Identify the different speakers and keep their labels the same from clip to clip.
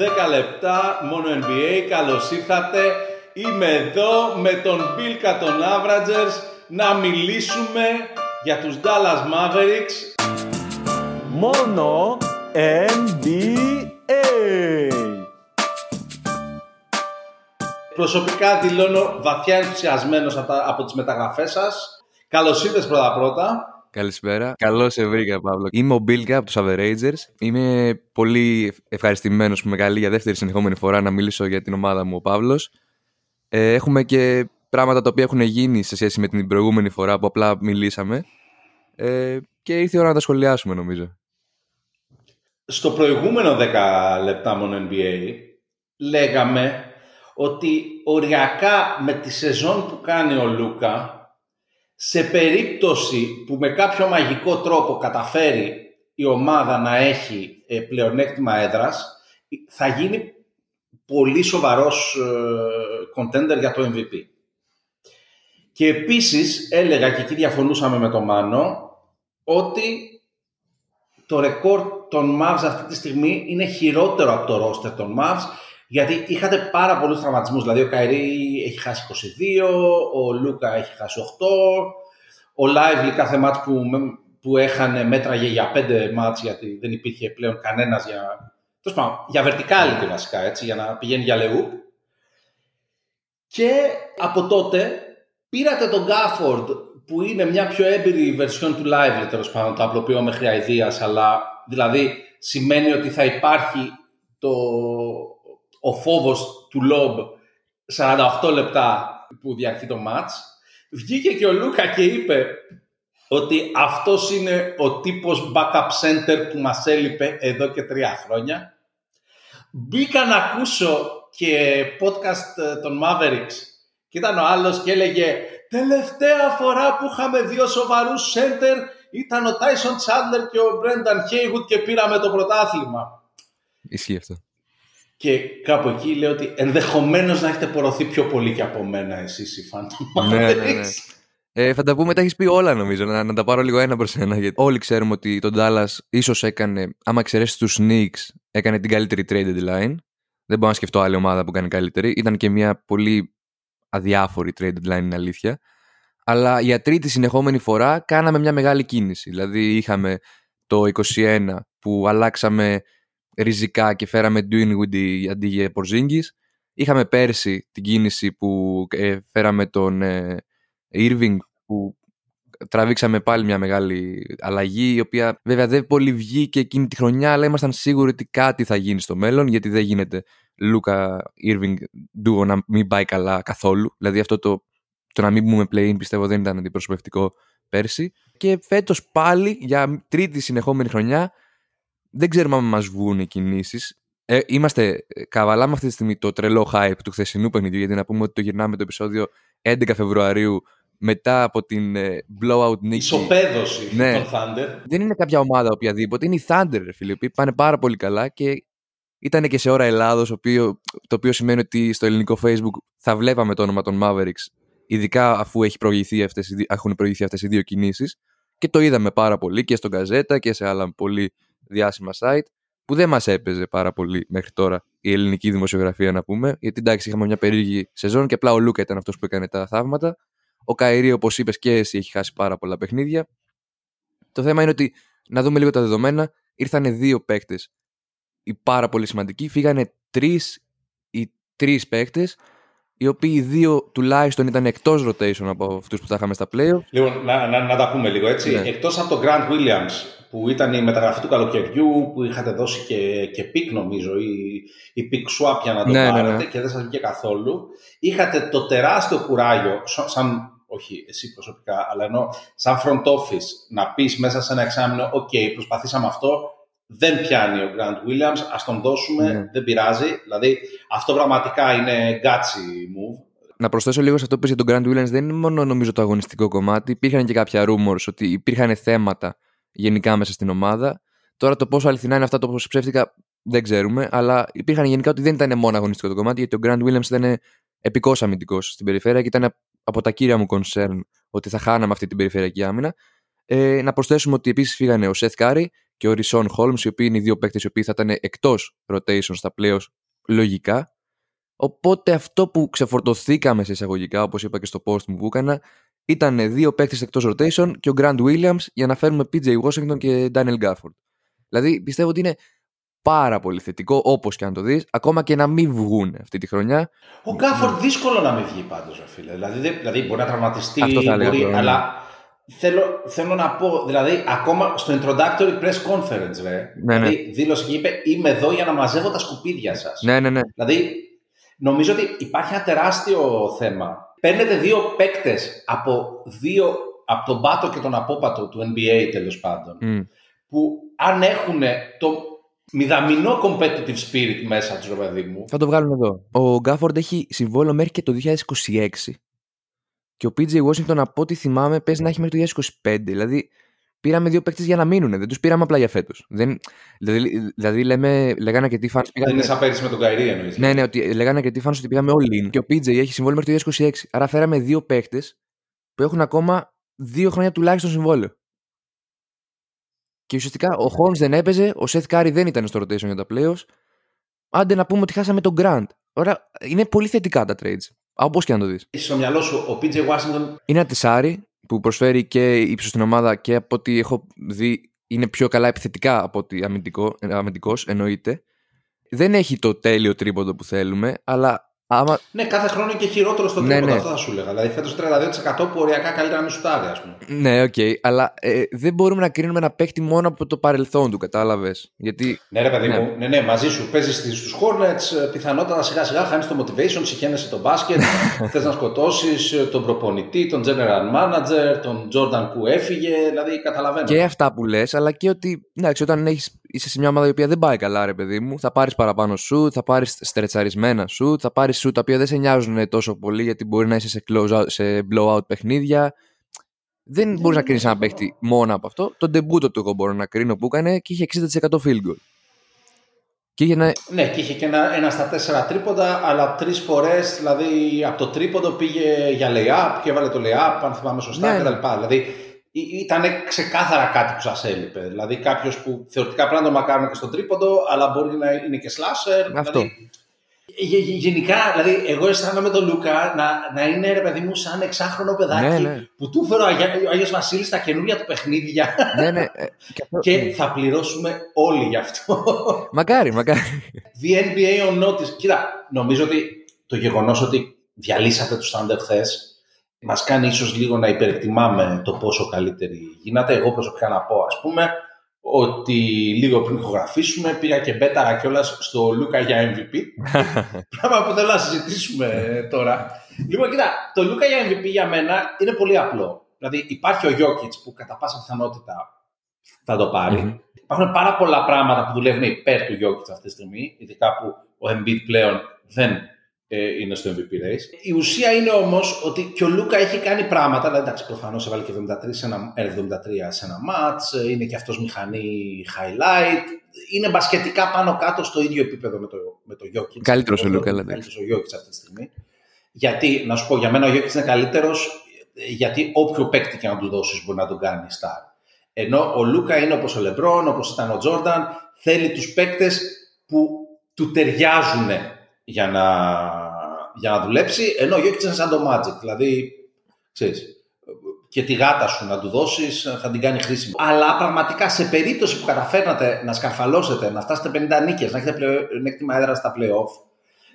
Speaker 1: 10 λεπτά, μόνο NBA, καλώς ήρθατε. Είμαι εδώ με τον Μπίλκα των Averagers να μιλήσουμε για τους Dallas Mavericks.
Speaker 2: Μόνο NBA.
Speaker 1: Προσωπικά δηλώνω βαθιά ενθουσιασμένος από, τα- από τις μεταγραφές σας. Καλώς ήρθες πρώτα πρώτα.
Speaker 3: Καλησπέρα. Καλώς σε βρήκα, Παύλο. Είμαι ο Μπίλκα από τους Averagers. Είμαι πολύ ευχαριστημένος που με καλεί για δεύτερη συνεχόμενη φορά να μιλήσω για την ομάδα μου, ο Παύλος. Ε, έχουμε και πράγματα τα οποία έχουν γίνει σε σχέση με την προηγούμενη φορά που απλά μιλήσαμε. Ε, και ήρθε η ώρα να τα σχολιάσουμε, νομίζω.
Speaker 1: Στο προηγούμενο 10 λεπτά μόνο NBA λέγαμε ότι οριακά με τη σεζόν που κάνει ο Λούκα σε περίπτωση που με κάποιο μαγικό τρόπο καταφέρει η ομάδα να έχει ε, πλεονέκτημα έδρας θα γίνει πολύ σοβαρός ε, contender για το MVP. Και επίσης έλεγα και εκεί διαφωνούσαμε με τον Μάνο ότι το ρεκόρ των Mavs αυτή τη στιγμή είναι χειρότερο από το roster των Mavs γιατί είχατε πάρα πολλούς τραυματισμούς. Δηλαδή ο Καϊρή έχει χάσει 22, ο Λούκα έχει χάσει 8, ο Lively κάθε μάτς που, που έχανε μέτραγε για 5 μάτς γιατί δεν υπήρχε πλέον κανένας για, τέλος πάντων, για verticality βασικά, έτσι, για να πηγαίνει για λεούπ. Και από τότε πήρατε τον Gafford που είναι μια πιο έμπειρη version του Lively τέλος πάντων, το απλοποιώ μέχρι αηδίας, αλλά δηλαδή σημαίνει ότι θα υπάρχει το, ο φόβος του Lob 48 λεπτά που διαρκεί το match. Βγήκε και ο Λούκα και είπε ότι αυτός είναι ο τύπος backup center που μας έλειπε εδώ και τρία χρόνια. Μπήκα να ακούσω και podcast των Mavericks και ήταν ο άλλος και έλεγε τελευταία φορά που είχαμε δύο σοβαρούς center ήταν ο Tyson Chandler και ο Brendan Haywood και πήραμε το πρωτάθλημα.
Speaker 3: Ισχύει αυτό.
Speaker 1: Και κάπου εκεί λέω ότι ενδεχομένως να έχετε πορωθεί πιο πολύ και από μένα εσείς οι φαν των
Speaker 3: Ναι, ναι, ναι.
Speaker 1: Mavericks.
Speaker 3: Ε, θα τα πούμε, τα έχεις πει όλα νομίζω. Να, να τα πάρω λίγο ένα προς ένα. Γιατί όλοι ξέρουμε ότι τον Dallas ίσως έκανε, άμα εξαιρέσει τους Knicks, έκανε την καλύτερη trade deadline. Δεν μπορώ να σκεφτώ άλλη ομάδα που κάνει καλύτερη. Ήταν και μια πολύ αδιάφορη trade deadline, είναι αλήθεια. Αλλά για τρίτη συνεχόμενη φορά κάναμε μια μεγάλη κίνηση. Δηλαδή είχαμε το 21 που αλλάξαμε ριζικά και φέραμε Dinwiddie αντί για Porzingis. Είχαμε πέρσι την κίνηση που ε, φέραμε τον ε, Irving που τραβήξαμε πάλι μια μεγάλη αλλαγή η οποία βέβαια δεν πολύ βγήκε εκείνη τη χρονιά αλλά ήμασταν σίγουροι ότι κάτι θα γίνει στο μέλλον γιατί δεν γίνεται Λούκα Irving duo να μην πάει καλά καθόλου δηλαδή αυτό το, το να μην μπούμε play-in πιστεύω δεν ήταν αντιπροσωπευτικό πέρσι και φέτος πάλι για τρίτη συνεχόμενη χρονιά δεν ξέρουμε αν μας βγουν οι κινήσεις ε, είμαστε καβαλάμε αυτή τη στιγμή το τρελό hype του χθεσινού παιχνιδιού γιατί να πούμε ότι το γυρνάμε το επεισόδιο 11 Φεβρουαρίου μετά από την ε, blowout νίκη.
Speaker 1: Ισοπαίδωση
Speaker 3: Ναι.
Speaker 1: των Thunder.
Speaker 3: Δεν είναι κάποια ομάδα οποιαδήποτε, είναι η Thunder, ρε φίλε, οι οποίοι πάνε πάρα πολύ καλά και ήταν και σε ώρα Ελλάδος, το οποίο, το οποίο σημαίνει ότι στο ελληνικό Facebook θα βλέπαμε το όνομα των Mavericks, ειδικά αφού έχει προηγηθεί αυτές, οι δι- έχουν προηγηθεί αυτές οι δύο κινήσεις και το είδαμε πάρα πολύ και στον Καζέτα και σε άλλα πολύ διάσημα site που δεν μας έπαιζε πάρα πολύ μέχρι τώρα η ελληνική δημοσιογραφία να πούμε. Γιατί εντάξει είχαμε μια περίεργη σεζόν και απλά ο Λούκα ήταν αυτός που έκανε τα θαύματα. Ο Καϊρή όπως είπες και εσύ έχει χάσει πάρα πολλά παιχνίδια. Το θέμα είναι ότι να δούμε λίγο τα δεδομένα ήρθαν δύο παίκτες οι πάρα πολύ σημαντικοί. Φύγανε τρεις ή τρεις παίκτες οι οποίοι οι δύο τουλάχιστον ήταν εκτός rotation από αυτούς που θα είχαμε στα playoff.
Speaker 1: Λοιπόν, να, να, να τα πούμε λίγο έτσι.
Speaker 3: Ναι.
Speaker 1: Εκτός από τον Grant Williams που ήταν η μεταγραφή του καλοκαιριού που είχατε δώσει και, και pick νομίζω ή, η pick swap για να το
Speaker 3: Ναι, ναι,
Speaker 1: πάρετε
Speaker 3: ναι.
Speaker 1: και δεν σας βγήκε καθόλου. Είχατε το τεράστιο κουράγιο σαν, σαν όχι εσύ προσωπικά, αλλά ενώ σαν front office να πεις μέσα σε ένα εξάμεινο «ΟΚ, προσπαθήσαμε αυτό, δεν πιάνει ο Grant Williams, ας τον δώσουμε,
Speaker 3: Ναι.
Speaker 1: δεν πειράζει». Δηλαδή αυτό πραγματικά είναι gutsy move.
Speaker 3: Να προσθέσω λίγο σε αυτό που είπες για τον Grant Williams, δεν είναι μόνο νομίζω το αγωνιστικό κομμάτι. Υπήρχαν και κάποια rumors ότι υπήρχαν θέματα γενικά μέσα στην ομάδα. Τώρα το πόσο αληθινά είναι αυτά, το πόσο ψεύτικα δεν ξέρουμε, αλλά υπήρχαν γενικά ότι δεν ήταν μόνο αγωνιστικό το κομμάτι, γιατί ο Grant Williams ήταν επικός αμυντικός στην περιφέρεια και ήταν από τα κύρια μου concern ότι θα χάναμε αυτή την περιφερειακή άμυνα. Ε, να προσθέσουμε ότι επίσης φύγανε ο Seth Curry και ο Ρισόν Χόλμς, οι οποίοι είναι οι δύο παίκτες οι οποίοι θα ήταν εκτός rotation στα playoffs λογικά. Οπότε αυτό που ξεφορτωθήκαμε σε εισαγωγικά, όπως είπα και στο post μου που έκανα, ήταν δύο παίκτες εκτός rotation και ο Grant Williams για να φέρουμε PJ Washington και Daniel Gafford. Δηλαδή πιστεύω ότι είναι πάρα πολύ θετικό, όπως και αν το δεις, ακόμα και να μην βγουν αυτή τη χρονιά.
Speaker 1: Ο Γκάφορντ δύσκολο να μην βγει πάντως, φίλε. Δηλαδή, δηλαδή μπορεί να τραυματιστεί,
Speaker 3: Αυτό θα έλεγα
Speaker 1: μπορεί,
Speaker 3: τώρα, ναι.
Speaker 1: αλλά θέλω, θέλω να πω, δηλαδή ακόμα στο introductory press conference, ρε,
Speaker 3: Ναι, ναι.
Speaker 1: δηλαδή δήλωσε και είπε είμαι εδώ για να μαζεύω τα σκουπίδια σας.
Speaker 3: Ναι, ναι, ναι.
Speaker 1: Δηλαδή, νομίζω ότι υπάρχει ένα τεράστιο θέμα. Παίρνετε δύο παίκτες από, δύο, από τον πάτο και τον απόπατο του NBA τέλος πάντων,
Speaker 3: Μμ.
Speaker 1: που αν έχουν το μηδαμινό competitive spirit μέσα τους, ρε παιδί μου,
Speaker 3: Θα το βγάλουν εδώ. Ο Γκάφορντ έχει συμβόλαιο μέχρι και το 2026. Και ο PJ Washington, από ό,τι θυμάμαι, παίζει να έχει μέχρι το 2025. Δηλαδή, πήραμε δύο παίκτες για να μείνουν. Δεν τους πήραμε απλά για φέτος. Δηλαδή, δηλαδή λέμε, λέγανε και τι fans
Speaker 1: δεν
Speaker 3: πήγαμε.
Speaker 1: είναι σαν πέρυσι με τον Καϊρή εννοείς.
Speaker 3: Ναι, ναι, ότι λέγανε και τι fans ότι πήγαμε all in. Και ο PJ έχει συμβόλαιο μέχρι το 2026. Άρα φέραμε δύο παίκτες που έχουν ακόμα δύο χρόνια τουλάχιστον συμβόλαιο. Και ουσιαστικά ο Holmes δεν έπαιζε, ο Seth Curry δεν ήταν στο rotation για τα playoffs. Άντε να πούμε ότι χάσαμε τον Grant. Ωραία, είναι πολύ θετικά τα trades. Όπως και να το δεις.
Speaker 1: Έχει στο μυαλό σου ο PJ Washington
Speaker 3: Είναι ένα τεσάρι που προσφέρει και ύψος στην ομάδα και από ό,τι έχω δει είναι πιο καλά επιθετικά από ότι αμυντικό, αμυντικός, εννοείται. Δεν έχει το τέλειο τρίποντο που θέλουμε, αλλά άμα.
Speaker 1: Ναι, κάθε χρόνο είναι και χειρότερο στο
Speaker 3: Ναι,
Speaker 1: τρίποντο,
Speaker 3: ναι.
Speaker 1: αυτό θα σου έλεγα. Δηλαδή φέτος 32% που οριακά καλύτερα να μην σουτάρει, ας πούμε.
Speaker 3: Ναι, οκ, αλλά ε, δεν μπορούμε να κρίνουμε ένα παίκτη μόνο από το παρελθόν του, κατάλαβες; Γιατί.
Speaker 1: Ναι, ρε παιδί
Speaker 3: Ναι.
Speaker 1: μου, ναι, ναι, μαζί σου παίζεις στους Hornets. ε, Πιθανότατα σιγά σιγά χάνεις το motivation, συχαίνεσαι το μπάσκετ. Θες να σκοτώσεις τον προπονητή, τον general manager, τον Jordan που έφυγε. Δηλαδή, καταλαβαίνω.
Speaker 3: Και αυτά που λες, αλλά και ότι εντάξει, όταν έχεις, είσαι σε μια ομάδα η οποία δεν πάει καλά, ρε παιδί μου, θα πάρεις παραπάνω σουτ, θα πάρεις στρετσαρισμένα σουτ, θα πάρεις σουτ τα οποία δεν σε νοιάζουν τόσο πολύ γιατί μπορεί να είσαι σε, close out, σε blowout παιχνίδια. Δεν μπορείς να κρίνεις ένα παίχτη μόνο από αυτό. Το ντεμπούτο του εγώ μπορώ να κρίνω που έκανε και είχε 60% field goal. Και είχε ένα,
Speaker 1: Ναι, και είχε και ένα, ένα στα τέσσερα τρίποντα, αλλά τρεις φορές, δηλαδή από το τρίποντο πήγε για layup και έβαλε το layup, αν θυμάμαι σωστά
Speaker 3: Ναι.
Speaker 1: κτλ. Δηλαδή ήταν ξεκάθαρα κάτι που σας έλειπε. Δηλαδή κάποιος που θεωρητικά πρέπει να το μακάρουν και στο τρίποντο, αλλά μπορεί να είναι και slasher.
Speaker 3: Αυτό.
Speaker 1: Δηλαδή, γε- γε- γενικά, δηλαδή, εγώ αισθάνομαι τον Λούκα να, να είναι ρε παιδί μου σαν εξάχρονο παιδάκι
Speaker 3: Ναι, ναι.
Speaker 1: που του φέρω ο Αγία- ο Άγιος Βασίλης στα καινούργια του παιχνίδια
Speaker 3: ναι, ναι. ε, και αυτό-
Speaker 1: και θα πληρώσουμε όλοι γι' αυτό.
Speaker 3: Μακάρι, μακάρι.
Speaker 1: The NBA on notice. Κοίτα, νομίζω ότι το γεγονός ότι διαλύσατε τους Thunder χθες μας κάνει ίσως λίγο να υπερεκτιμάμε το πόσο καλύτερη γίνατε. Εγώ προσωπικά να πω, ας πούμε, ότι λίγο πριν ηχογραφήσουμε πήγα και μπέταρα κιόλας στο Λούκα για MVP. Πράγμα που θέλω να συζητήσουμε τώρα. Λοιπόν, κοίτα, το Λούκα για MVP για μένα είναι πολύ απλό. Δηλαδή, υπάρχει ο Jokic που κατά πάσα πιθανότητα θα το πάρει.
Speaker 3: Μμμ.
Speaker 1: Υπάρχουν πάρα πολλά πράγματα που δουλεύουν υπέρ του Jokic αυτή τη στιγμή, ειδικά που ο Embiid πλέον δεν ε, είναι στο MVP race. Η ουσία είναι όμως ότι και ο Λούκα έχει κάνει πράγματα. Δηλαδή, εντάξει, προφανώς έβαλε και 73 σε ένα, ε, 73 σε ένα match, είναι και αυτός μηχανή highlight. Είναι μπασκετικά πάνω κάτω στο ίδιο επίπεδο με το, με το Jokic.
Speaker 3: Καλύτερος ο
Speaker 1: Εγώ
Speaker 3: Λούκα,
Speaker 1: θεωρώ
Speaker 3: λέτε.
Speaker 1: Καλύτερος ο Jokic αυτή τη στιγμή. Γιατί, να σου πω, για μένα ο Jokic είναι καλύτερος, γιατί όποιο παίκτη και να του δώσεις μπορεί να τον κάνει star. Ενώ ο Λούκα είναι όπως ο Λεμπρόν, όπως ήταν ο Τζόρνταν, θέλει τους παίκτες που του ταιριάζουν για να, για να δουλέψει, ενώ ο Γιώκητς είναι σαν το Magic, δηλαδή, ξέρεις, και τη γάτα σου να του δώσεις θα την κάνει χρήσιμη. Αλλά πραγματικά σε περίπτωση που καταφέρνατε να σκαρφαλώσετε, να φτάσετε 50 νίκες, να έχετε πλεονέκτημα έδρας στα play-off,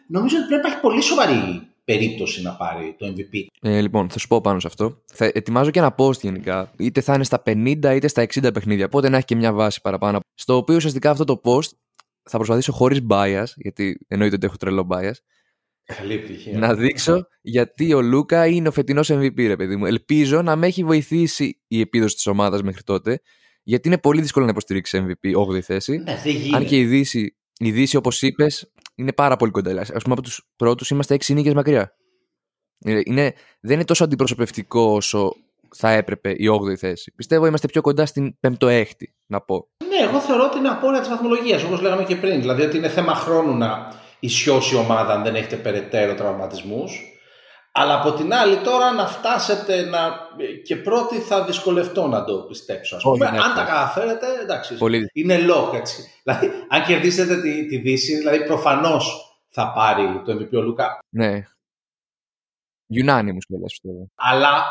Speaker 1: νομίζω ότι πρέπει να έχει πολύ σοβαρή περίπτωση να πάρει το MVP.
Speaker 3: Ε, λοιπόν, θα σου πω πάνω σε αυτό. Θα ετοιμάζω και ένα post γενικά. Είτε θα είναι στα 50 είτε στα 60 παιχνίδια. Οπότε να έχει και μια βάση παραπάνω. Στο οποίο ουσιαστικά αυτό το post θα προσπαθήσω χωρίς bias, γιατί εννοείται ότι έχω τρελό bias,
Speaker 1: Καλή επιτυχία.
Speaker 3: να δείξω γιατί ο Λούκα είναι ο φετινός MVP, ρε παιδί μου. Ελπίζω να με έχει βοηθήσει η επίδοση της ομάδας μέχρι τότε, γιατί είναι πολύ δύσκολο να υποστηρίξει MVP 8η θέση.
Speaker 1: Ναι, δεν γίνεται.
Speaker 3: Αν και η Δύση, η Δύση όπως είπες, είναι πάρα πολύ κοντά. Α πούμε, από τους πρώτους είμαστε 6 νίκες μακριά. Ε, Είναι, δεν είναι τόσο αντιπροσωπευτικό όσο θα έπρεπε η 8η θέση. Πιστεύω είμαστε πιο κοντά στην 5η, να πω.
Speaker 1: Ναι, εγώ θεωρώ ότι είναι απόρρια της βαθμολογίας, όπως λέγαμε και πριν. Δηλαδή ότι είναι θέμα χρόνου να ισιώσει η ομάδα αν δεν έχετε περαιτέρω τραυματισμούς. Αλλά από την άλλη τώρα να φτάσετε να... και πρώτοι θα δυσκολευτώ να το πιστέψω. Ας πούμε.
Speaker 3: Όχι, ναι,
Speaker 1: αν τα
Speaker 3: ναι.
Speaker 1: καταφέρετε, εντάξει,
Speaker 3: Πολύ.
Speaker 1: είναι lock έτσι. Δηλαδή, αν κερδίσετε τη, τη Δύση, δηλαδή προφανώς θα πάρει το MVP ο Λούκα.
Speaker 3: Ναι. Unanimous κιόλας πιστεύω.
Speaker 1: Αλλά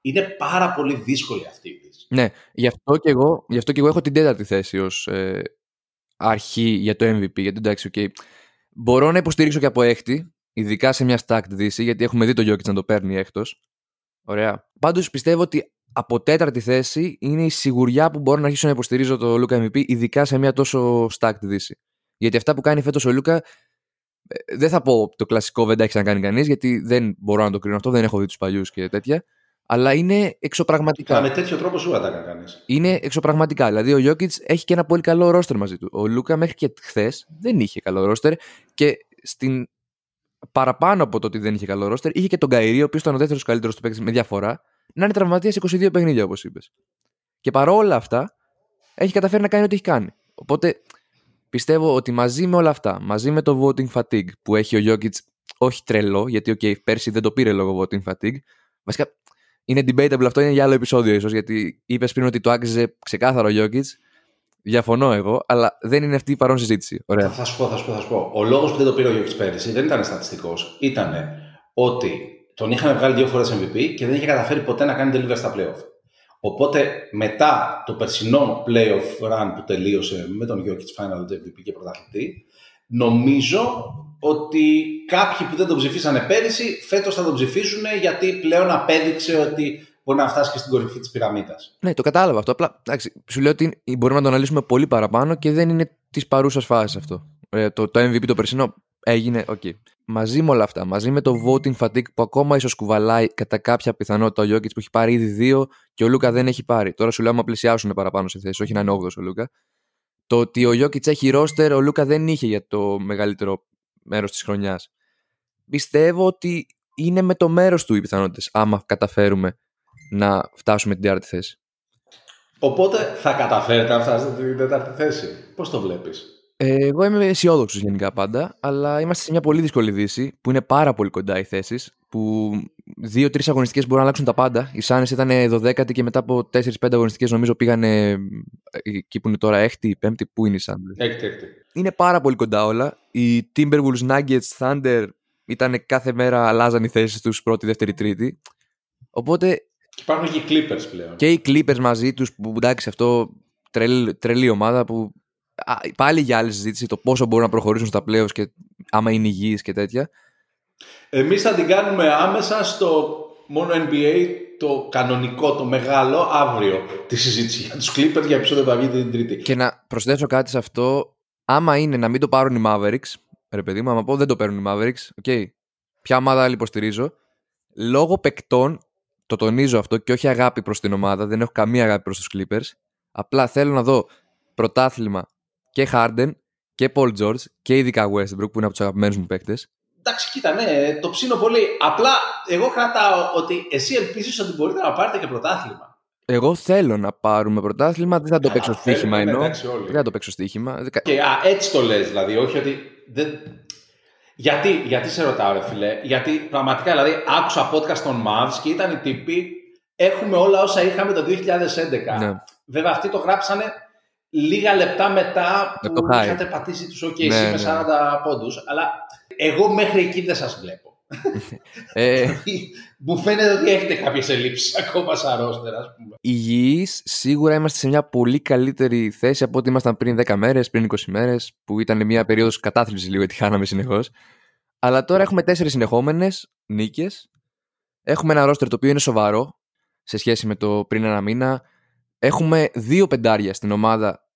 Speaker 1: είναι πάρα πολύ δύσκολη αυτή η Δύση.
Speaker 3: Ναι, γι' αυτό και εγώ, γι αυτό και εγώ έχω την τέταρτη θέση ως ε, αρχή για το MVP. Γιατί εντάξει, okay, μπορώ να υποστηρίξω και από έκτη, ειδικά σε μια stacked δύση, γιατί έχουμε δει το Jokic να το παίρνει έκτος. Ωραία. Πάντως πιστεύω ότι από τέταρτη θέση είναι η σιγουριά που μπορώ να αρχίσω να υποστηρίζω το Luka MVP, ειδικά σε μια τόσο stacked δύση. Γιατί αυτά που κάνει φέτος ο Λούκα, ε, δεν θα πω το κλασικό δεν τα έχεις να κάνει κανείς, γιατί δεν μπορώ να το κρίνω αυτό, δεν έχω δει τους παλιούς και τέτοια. Αλλά είναι εξωπραγματικά.
Speaker 1: Αλλά με τέτοιο τρόπο σου δεν τα έκανε κανεί.
Speaker 3: Είναι εξωπραγματικά. Δηλαδή, ο Γιώκητς έχει και ένα πολύ καλό ρόστερ μαζί του. Ο Λούκα μέχρι και χθες δεν είχε καλό ρόστερ και στην παραπάνω από το ότι δεν είχε καλό ρόστερ, είχε και τον Καϊρή, ο οποίος ήταν ο δεύτερος καλύτερος του παίκτη με διαφορά, να είναι τραυματίας 22 παιχνίδια, όπως είπες. Και παρόλα αυτά, έχει καταφέρει να κάνει ό,τι έχει κάνει. Οπότε πιστεύω ότι μαζί με όλα αυτά, μαζί με το voting fatigue που έχει ο Γιώκητς, όχι τρελό, γιατί okay, πέρσι δεν το πήρε λόγω voting fatigue. Βασικά είναι debatable αυτό, είναι για άλλο επεισόδιο ίσως, γιατί είπες πριν ότι το άξιζε ξεκάθαρο ο Γιώκητς. Διαφωνώ εγώ, αλλά δεν είναι αυτή η παρόν συζήτηση. Ωραία.
Speaker 1: Θα σου πω, θα σου πω, θα σου πω. Ο λόγος που δεν το πήρε ο Γιώργη πέρυσι δεν ήταν στατιστικός. Ήταν ότι τον είχαν βγάλει δύο φορές MVP και δεν είχε καταφέρει ποτέ να κάνει deliver στα playoff. Οπότε μετά το περσινό playoff run που τελείωσε με τον Γιώργη Final MVP και πρωταθλητή, νομίζω ότι κάποιοι που δεν τον ψηφίσανε πέρυσι φέτος θα τον ψηφίσουν γιατί πλέον απέδειξε ότι μπορεί να φτάσει και στην κορυφή της πυραμίδας.
Speaker 3: Ναι, το κατάλαβα αυτό. Απλά εντάξει, σου λέω ότι μπορούμε να το αναλύσουμε πολύ παραπάνω και δεν είναι της παρούσας φάσης αυτό. Ε, το, το MVP το περσινό έγινε, οκ. Μαζί με όλα αυτά, μαζί με το voting fatigue που ακόμα ίσως κουβαλάει κατά κάποια πιθανότητα ο Γιόκιτς που έχει πάρει ήδη δύο και ο Λούκα δεν έχει πάρει. Τώρα σου λέω άμα πλησιάσουν παραπάνω σε θέση, όχι να είναι 8ο ο Λούκα. Το ότι ο Γιόκιτς έχει ρόστερ, ο Λούκα δεν είχε για το μεγαλύτερο μέρος της χρονιάς. Πιστεύω ότι είναι με το μέρος του οι πιθανότητες, άμα καταφέρουμε να φτάσουμε την τέταρτη θέση.
Speaker 1: Οπότε θα καταφέρετε να φτάσετε την τέταρτη θέση. Πώς το βλέπεις;
Speaker 3: Ε, εγώ είμαι αισιόδοξος γενικά πάντα, αλλά είμαστε σε μια πολύ δύσκολη δύση που είναι πάρα πολύ κοντά οι θέσεις. Που δύο-τρεις αγωνιστικές μπορούν να αλλάξουν τα πάντα. Οι Σάνες ήταν 12η και μετά από 4-5 αγωνιστικές νομίζω πήγανε εκεί που είναι τώρα 6η, 5η. Πού είναι οι Σάνες;
Speaker 1: Έκτη, έκτη.
Speaker 3: Είναι πάρα πολύ κοντά όλα. Οι Timberwolves, Nuggets, Thunder ήταν κάθε μέρα αλλάζαν οι θέσεις τους πρώτη, δεύτερη, τρίτη. Οπότε
Speaker 1: Και υπάρχουν και οι Clippers πλέον.
Speaker 3: και οι Clippers μαζί τους, που εντάξει, αυτό τρελ, τρελή ομάδα που α, πάλι για άλλη συζήτηση το πόσο μπορούν να προχωρήσουν στα playoffs και άμα είναι υγιείς και τέτοια.
Speaker 1: Εμείς θα την κάνουμε άμεσα στο μόνο NBA το κανονικό, το μεγάλο, αύριο τη συζήτηση για τους Clippers για επεισόδιο που θα βγει την Τρίτη.
Speaker 3: Και να προσθέσω κάτι σε αυτό, άμα είναι να μην το πάρουν οι Mavericks, ρε παιδί μου, άμα πω δεν το παίρνουν οι Mavericks, OK, ποια ομάδα άλλη υποστηρίζω, λόγω παικτών, το τονίζω αυτό και όχι αγάπη προς την ομάδα, δεν έχω καμία αγάπη προς τους Clippers, απλά θέλω να δω πρωτάθλημα και Harden και Paul George και ειδικά Westbrook που είναι από τους αγαπημένους μου παίκτες.
Speaker 1: Εντάξει, κοίτα, ναι, το ψήνω πολύ. Απλά εγώ κρατάω ότι εσύ ελπίζεις ότι μπορείτε να πάρετε και πρωτάθλημα.
Speaker 3: Εγώ θέλω να πάρουμε πρωτάθλημα, δεν θα το
Speaker 1: Καλά,
Speaker 3: παίξω
Speaker 1: θέλουμε,
Speaker 3: στοίχημα
Speaker 1: ναι,
Speaker 3: εννοώ.
Speaker 1: εντάξει, όλοι.
Speaker 3: Δεν θα το παίξω στοίχημα. Δεκα-
Speaker 1: Και α, έτσι το λες δηλαδή, όχι ότι... Δεν... Γιατί, γιατί σε ρωτάω ρε φίλε, γιατί πραγματικά δηλαδή άκουσα podcast των Mavs και ήταν οι τύποι έχουμε όλα όσα είχαμε το 2011.
Speaker 3: Ναι.
Speaker 1: Βέβαια αυτοί το γράψανε λίγα λεπτά μετά
Speaker 3: Με
Speaker 1: που
Speaker 3: το hype.
Speaker 1: είχατε πατήσει τους OKC
Speaker 3: Ναι,
Speaker 1: με
Speaker 3: ναι.
Speaker 1: 40 πόντους, αλλά εγώ μέχρι εκεί δεν σας βλέπω.
Speaker 3: Ε,
Speaker 1: Μου φαίνεται ότι έχετε κάποιες ελλείψεις ακόμα σαν ρόστερ, ας πούμε.
Speaker 3: υγιείς, σίγουρα είμαστε σε μια πολύ καλύτερη θέση από ό,τι ήμασταν πριν 10 μέρες, πριν 20 μέρες, που ήταν μια περίοδος κατάθλιψης λίγο γιατί χάναμε συνεχώς. Αλλά τώρα έχουμε τέσσερις συνεχόμενες νίκες. Έχουμε ένα ρόστερ το οποίο είναι σοβαρό σε σχέση με το πριν ένα μήνα. Έχουμε δύο πεντάρια στην ομάδα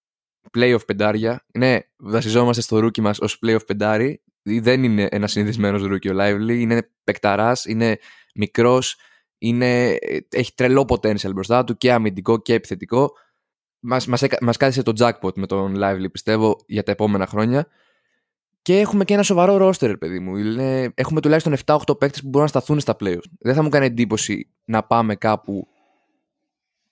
Speaker 3: playoff πεντάρια. Ναι, βασιζόμαστε στο rookie μας ως playoff πεντάρι. Δεν είναι ένας συνηθισμένος rookie ο Lively. Είναι παικταράς, είναι μικρός, είναι, έχει τρελό potential μπροστά του και αμυντικό και επιθετικό. Μας, μας, έκα- μας κάθισε το jackpot με τον Lively πιστεύω για τα επόμενα χρόνια. Και έχουμε και ένα σοβαρό roster, ρε παιδί μου. Είναι, έχουμε τουλάχιστον 7-8 παίκτες που μπορούν να σταθούν στα playoffs. Δεν θα μου κάνει εντύπωση να πάμε κάπου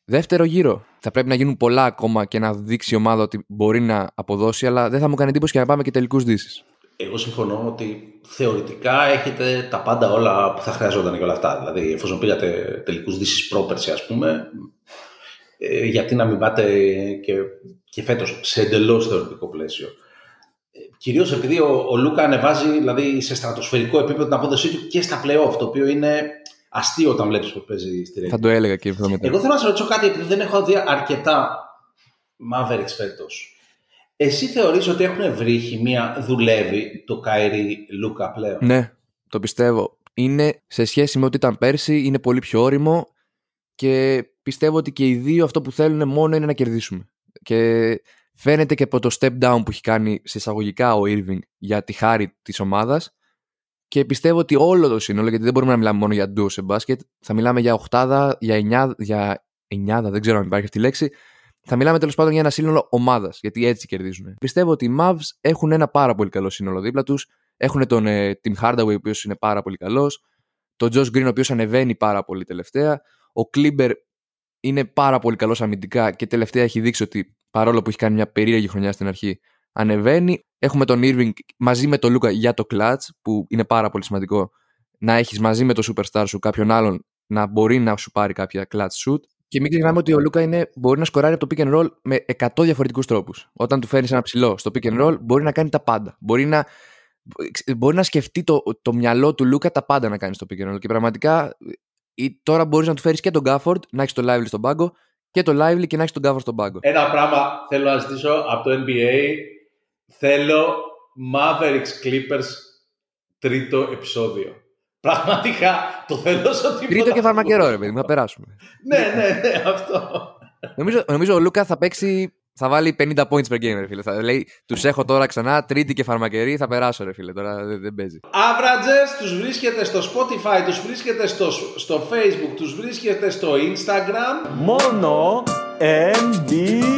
Speaker 3: δεύτερο γύρο. Θα πρέπει να γίνουν πολλά ακόμα και να δείξει η ομάδα ότι μπορεί να αποδώσει, αλλά δεν θα μου κάνει εντύπωση και να πάμε και τελικούς δύσει.
Speaker 1: εγώ συμφωνώ ότι θεωρητικά έχετε τα πάντα όλα που θα χρειαζόταν και όλα αυτά. Δηλαδή, εφόσον πήγατε τελικούς δύσεις πρόπερση, ας πούμε, ε, γιατί να μην πάτε και, και φέτος σε εντελώς θεωρητικό πλαίσιο. Ε, κυρίως επειδή ο, ο Λούκα ανεβάζει δηλαδή, σε στρατοσφαιρικό επίπεδο την απόδοσή του και στα playoff, το οποίο είναι αστείο όταν βλέπεις που παίζει στη
Speaker 3: Θα το έλεγα και αυτό
Speaker 1: Εγώ θέλω να σα ρωτήσω κάτι, επειδή δεν έχω δει αρκετά Mavericks φέτος. Εσύ θεωρείς ότι έχουν βρει χημεία, δουλεύει το Καϊρή Λούκα πλέον;
Speaker 3: Ναι, το πιστεύω. Είναι σε σχέση με ό,τι ήταν πέρσι, είναι πολύ πιο όριμο και πιστεύω ότι και οι δύο αυτό που θέλουν μόνο είναι να κερδίσουμε. Και φαίνεται και από το step down που έχει κάνει σε εισαγωγικά ο Irving για τη χάρη της ομάδας και πιστεύω ότι όλο το σύνολο, γιατί δεν μπορούμε να μιλάμε μόνο για ντους σε μπάσκετ, θα μιλάμε για οχτάδα, για εννιά, για εννιάδα, δεν ξέρω αν υπάρχει αυτή η λέξη, θα μιλάμε τέλος πάντων για ένα σύνολο ομάδας, γιατί έτσι κερδίζουν. Πιστεύω ότι οι Mavs έχουν ένα πάρα πολύ καλό σύνολο δίπλα τους. Έχουν τον ε, Tim Hardaway, ο οποίος είναι πάρα πολύ καλός. Τον Josh Green, ο οποίος ανεβαίνει πάρα πολύ τελευταία. Ο Kleber είναι πάρα πολύ καλός αμυντικά και τελευταία έχει δείξει ότι παρόλο που έχει κάνει μια περίεργη χρονιά στην αρχή, ανεβαίνει. Έχουμε τον Irving μαζί με τον Λούκα για το clutch, που είναι πάρα πολύ σημαντικό να έχεις μαζί με το superstar σου κάποιον άλλον να μπορεί να σου πάρει κάποια clutch shoot. Και μην ξεχνάμε ότι ο Λούκα είναι, μπορεί να σκοράρει από το pick and roll με 100 διαφορετικούς τρόπους. Όταν του φέρνει ένα ψηλό στο pick and roll, μπορεί να κάνει τα πάντα. Μπορεί να, μπορεί να σκεφτεί το, το μυαλό του Λούκα τα πάντα να κάνει στο pick and roll. Και πραγματικά τώρα μπορείς να του φέρεις και τον Gafford, να έχεις το Lively στον πάγκο και το Lively και να έχεις τον Gafford στον πάγκο.
Speaker 1: Ένα πράγμα θέλω να ζητήσω από το NBA. Θέλω Mavericks Clippers τρίτο επεισόδιο. Πραγματικά το θέλω σε ότι.
Speaker 3: Τρίτο και φαρμακερό, ρε παιδί, θα περάσουμε.
Speaker 1: ναι, ναι, ναι, αυτό.
Speaker 3: νομίζω, νομίζω ο Λούκα θα παίξει. Θα βάλει 50 points per game, ρε φίλε. Θα λέει, τους έχω τώρα ξανά, τρίτη και φαρμακερή, θα περάσω, ρε φίλε. Τώρα δεν, δεν παίζει.
Speaker 1: Averages τους βρίσκεται στο Spotify, τους βρίσκεται στο, στο Facebook, τους βρίσκεται στο Instagram.
Speaker 2: Μόνο NBA.